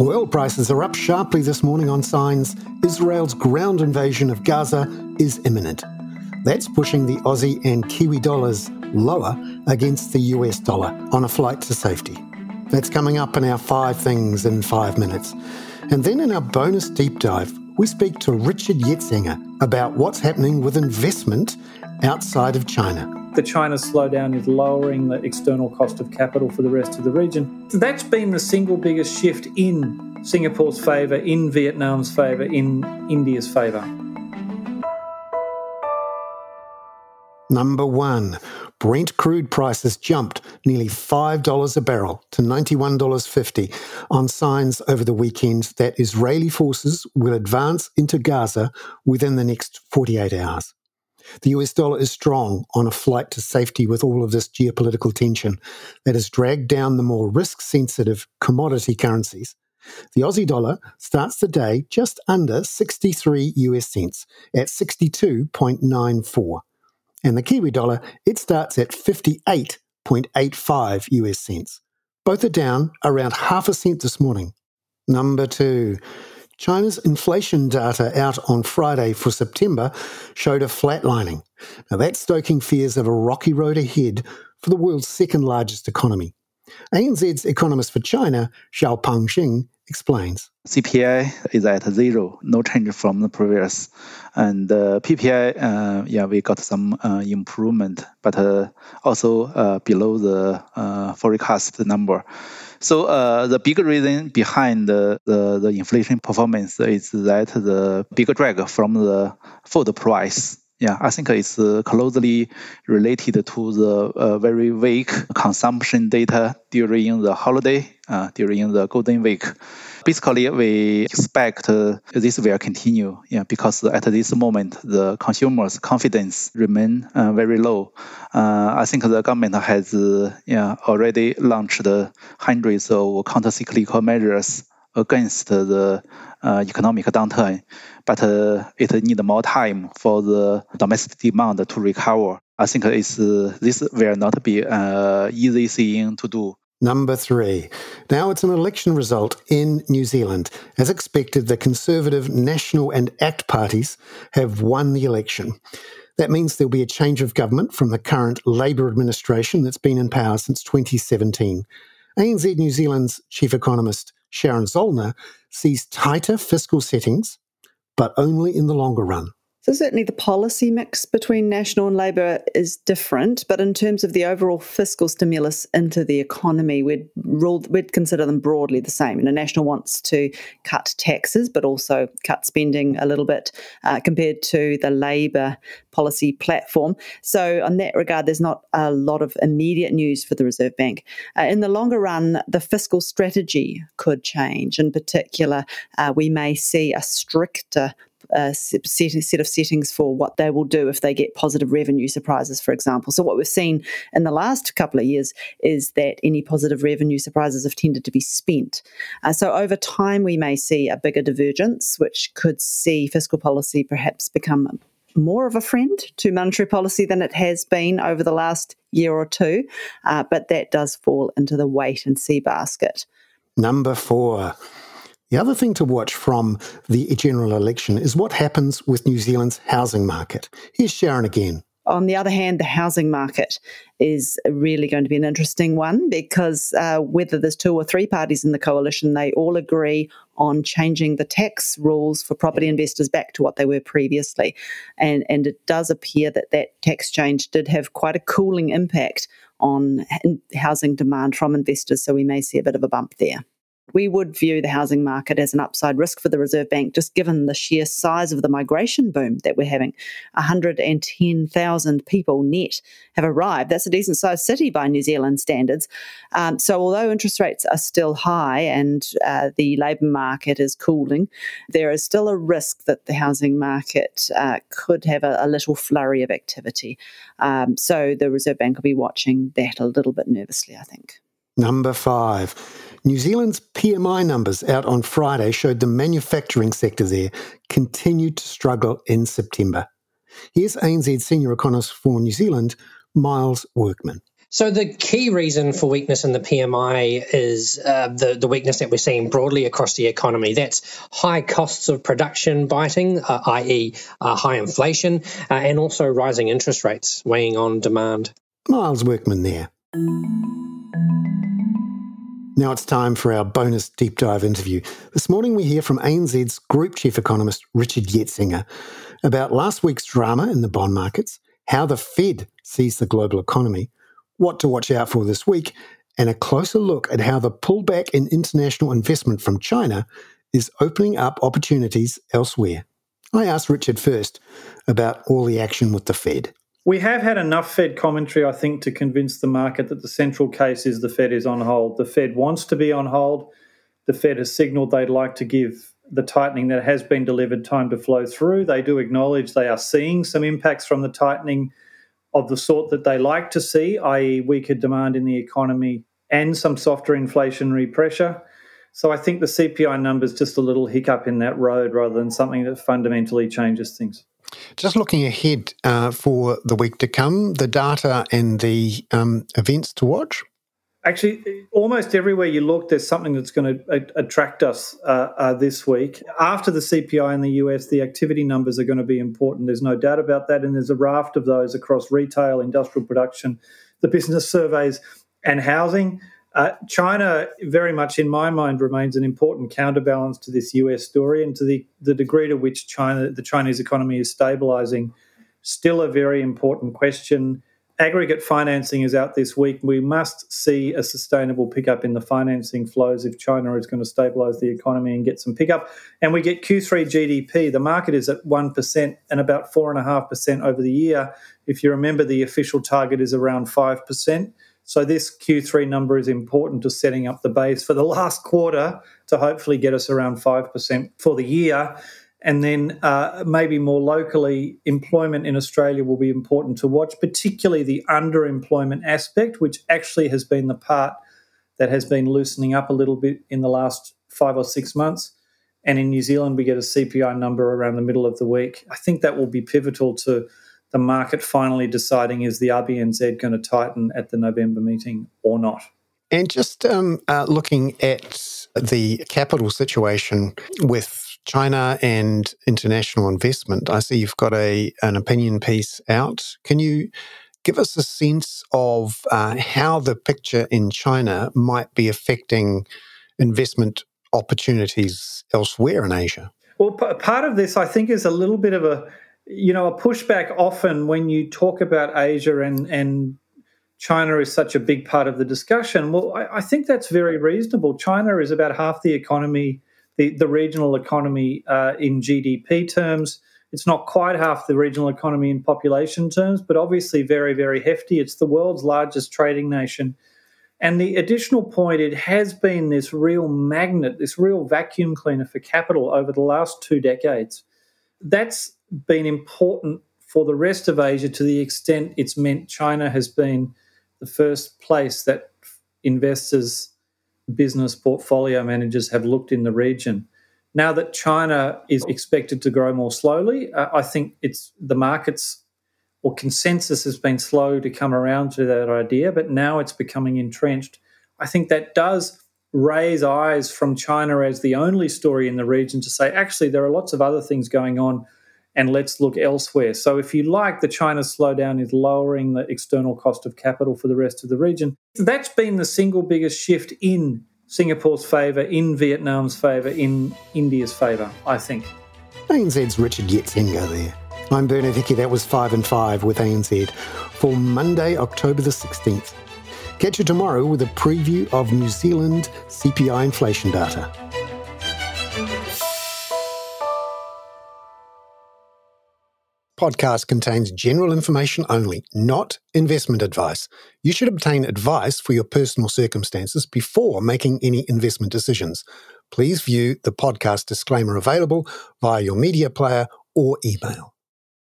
Oil prices are up sharply this morning on signs Israel's ground invasion of Gaza is imminent. That's pushing the Aussie and Kiwi dollars lower against the US dollar on a flight to safety. That's coming up in our five things in five minutes. And then in our bonus deep dive, we speak to Richard Yetsenga about what's happening with investment outside of China. The China slowdown is lowering the external cost of capital for the rest of the region. That's been the single biggest shift in Singapore's favour, in Vietnam's favour, in India's favour. Number one, Brent crude prices jumped nearly $5 a barrel to $91.50 on signs over the weekend that Israeli forces will advance into Gaza within the next 48 hours. The US dollar is strong on a flight to safety with all of this geopolitical tension that has dragged down the more risk sensitive commodity currencies. The Aussie dollar starts the day just under 63 US cents at 62.94. And the Kiwi dollar, it starts at 58.85 US cents. Both are down around half a cent this morning. Number two, China's inflation data out on Friday for September showed a flatlining. Now that's stoking fears of a rocky road ahead for the world's second largest economy. ANZ's economist for China, Xiao Pengxing, explains. CPI is at zero, no change from the previous. And uh, PPI, uh, yeah, we got some uh, improvement, but uh, also uh, below the uh, forecast number. So the big reason behind the, the, the inflation performance is that the bigger drag from the food price yeah, I think it's uh, closely related to the uh, very weak consumption data during the holiday, uh, during the Golden Week. Basically, we expect uh, this will continue, yeah, because at this moment the consumers' confidence remain uh, very low. Uh, I think the government has yeah already launched hundreds of countercyclical measures against the uh, economic downturn, but uh, it needs more time for the domestic demand to recover. I think it's, uh, this will not be an easy thing to do. Number three. Now it's an election result in New Zealand. As expected, the Conservative, National, and ACT parties have won the election. That means there'll be a change of government from the current Labour administration that's been in power since 2017. ANZ New Zealand's chief economist Sharon Zollner sees tighter fiscal settings, but only in the longer run. So, certainly the policy mix between National and Labor is different, but in terms of the overall fiscal stimulus into the economy, we'd, rule, we'd consider them broadly the same. You know, National wants to cut taxes, but also cut spending a little bit uh, compared to the Labor policy platform. So, on that regard, there's not a lot of immediate news for the Reserve Bank. Uh, in the longer run, the fiscal strategy could change. In particular, uh, we may see a stricter a set, of settings for what they will do if they get positive revenue surprises, for example. So, what we've seen in the last couple of years is that any positive revenue surprises have tended to be spent. Uh, so, over time, we may see a bigger divergence, which could see fiscal policy perhaps become more of a friend to monetary policy than it has been over the last year or two. Uh, but that does fall into the wait and see basket. Number four. The other thing to watch from the general election is what happens with New Zealand's housing market. Here's Sharon again. On the other hand, the housing market is really going to be an interesting one because uh, whether there's two or three parties in the coalition, they all agree on changing the tax rules for property investors back to what they were previously. And, and it does appear that that tax change did have quite a cooling impact on housing demand from investors. So we may see a bit of a bump there. We would view the housing market as an upside risk for the Reserve Bank, just given the sheer size of the migration boom that we're having. 110,000 people net have arrived. That's a decent sized city by New Zealand standards. Um, so, although interest rates are still high and uh, the labour market is cooling, there is still a risk that the housing market uh, could have a, a, little flurry of activity. Um, so, the Reserve Bank will be watching that a little bit nervously, I think. Number five. New Zealand's PMI numbers out on Friday showed the manufacturing sector there continued to struggle in September. Here's ANZ Senior Economist for New Zealand, Miles Workman. So the key reason for weakness in the PMI is uh, the the weakness that we're seeing broadly across the economy. That's high costs of production biting, uh, i.e., uh, high inflation, uh, and also rising interest rates weighing on demand. Miles Workman there. Now it's time for our bonus deep dive interview. This morning we hear from ANZ's Group Chief Economist Richard Yetsenga about last week's drama in the bond markets, how the Fed sees the global economy, what to watch out for this week, and a closer look at how the pullback in international investment from China is opening up opportunities elsewhere. I asked Richard first about all the action with the Fed. We have had enough Fed commentary, I think, to convince the market that the central case is the Fed is on hold. The Fed wants to be on hold. The Fed has signalled they'd like to give the tightening that has been delivered time to flow through. They do acknowledge they are seeing some impacts from the tightening of the sort that they like to see, i.e., weaker demand in the economy and some softer inflationary pressure. So I think the CPI number is just a little hiccup in that road rather than something that fundamentally changes things. Just looking ahead uh, for the week to come, the data and the um, events to watch? Actually almost everywhere you look there's something that's going to attract us uh, uh, this week. After the cpi in the us the activity numbers are going to be important. There's no doubt about that and there's a raft of those across retail industrial production the business surveys and housing uh, china very much in my mind remains an important counterbalance to this us story and to the, the degree to which china the chinese economy is stabilizing still a very important question aggregate financing is out this week. We must see a sustainable pickup in the financing flows if China is going to stabilize the economy and get some pickup. And we get Q3 GDP. The market is at 1% and about 4.5% over the year. If you remember, the official target is around 5%. So this Q3 number is important to setting up the base for the last quarter to hopefully get us around 5% for the year. And then uh, maybe more locally, employment in Australia will be important to watch, particularly the underemployment aspect, which actually has been the part that has been loosening up a little bit in the last five or six months. And in New Zealand, we get a CPI number around the middle of the week. I think that will be pivotal to the market finally deciding is the RBNZ going to tighten at the November meeting or not. And just um, uh, looking at the capital situation with China and international investment. I see you've got a an opinion piece out. Can you give us a sense of uh, how the picture in China might be affecting investment opportunities elsewhere in Asia? Well, p- part of this, I think, is a little bit of a you know a pushback. Often, when you talk about Asia and and China is such a big part of the discussion. Well, I, I think that's very reasonable. China is about half the economy the, the regional economy uh, in GDP terms. It's not quite half the regional economy in population terms, but obviously very, very hefty. It's the world's largest trading nation. And the additional point, it has been this real magnet, this real vacuum cleaner for capital over the last two decades. That's been important for the rest of Asia to the extent it's meant China has been the first place that investors business portfolio managers have looked in the region. Now that China is expected to grow more slowly, uh, I think it's the markets or consensus has been slow to come around to that idea, but now it's becoming entrenched. I think that does raise eyes from China as the only story in the region to say, actually, there are lots of other things going on and let's look elsewhere. So, if you like, the China slowdown is lowering the external cost of capital for the rest of the region. That's been the single biggest shift in Singapore's favour, in Vietnam's favour, in India's favour, I think. ANZ's Richard Yetsenga there. I'm Bernard Hickey. That was 5 in 5 with ANZ for Monday, October the 16th. Catch you tomorrow with a preview of New Zealand CPI inflation data. podcast contains general information only, not investment advice. You should obtain advice for your personal circumstances before making any investment decisions. Please view the podcast disclaimer available via your media player or email.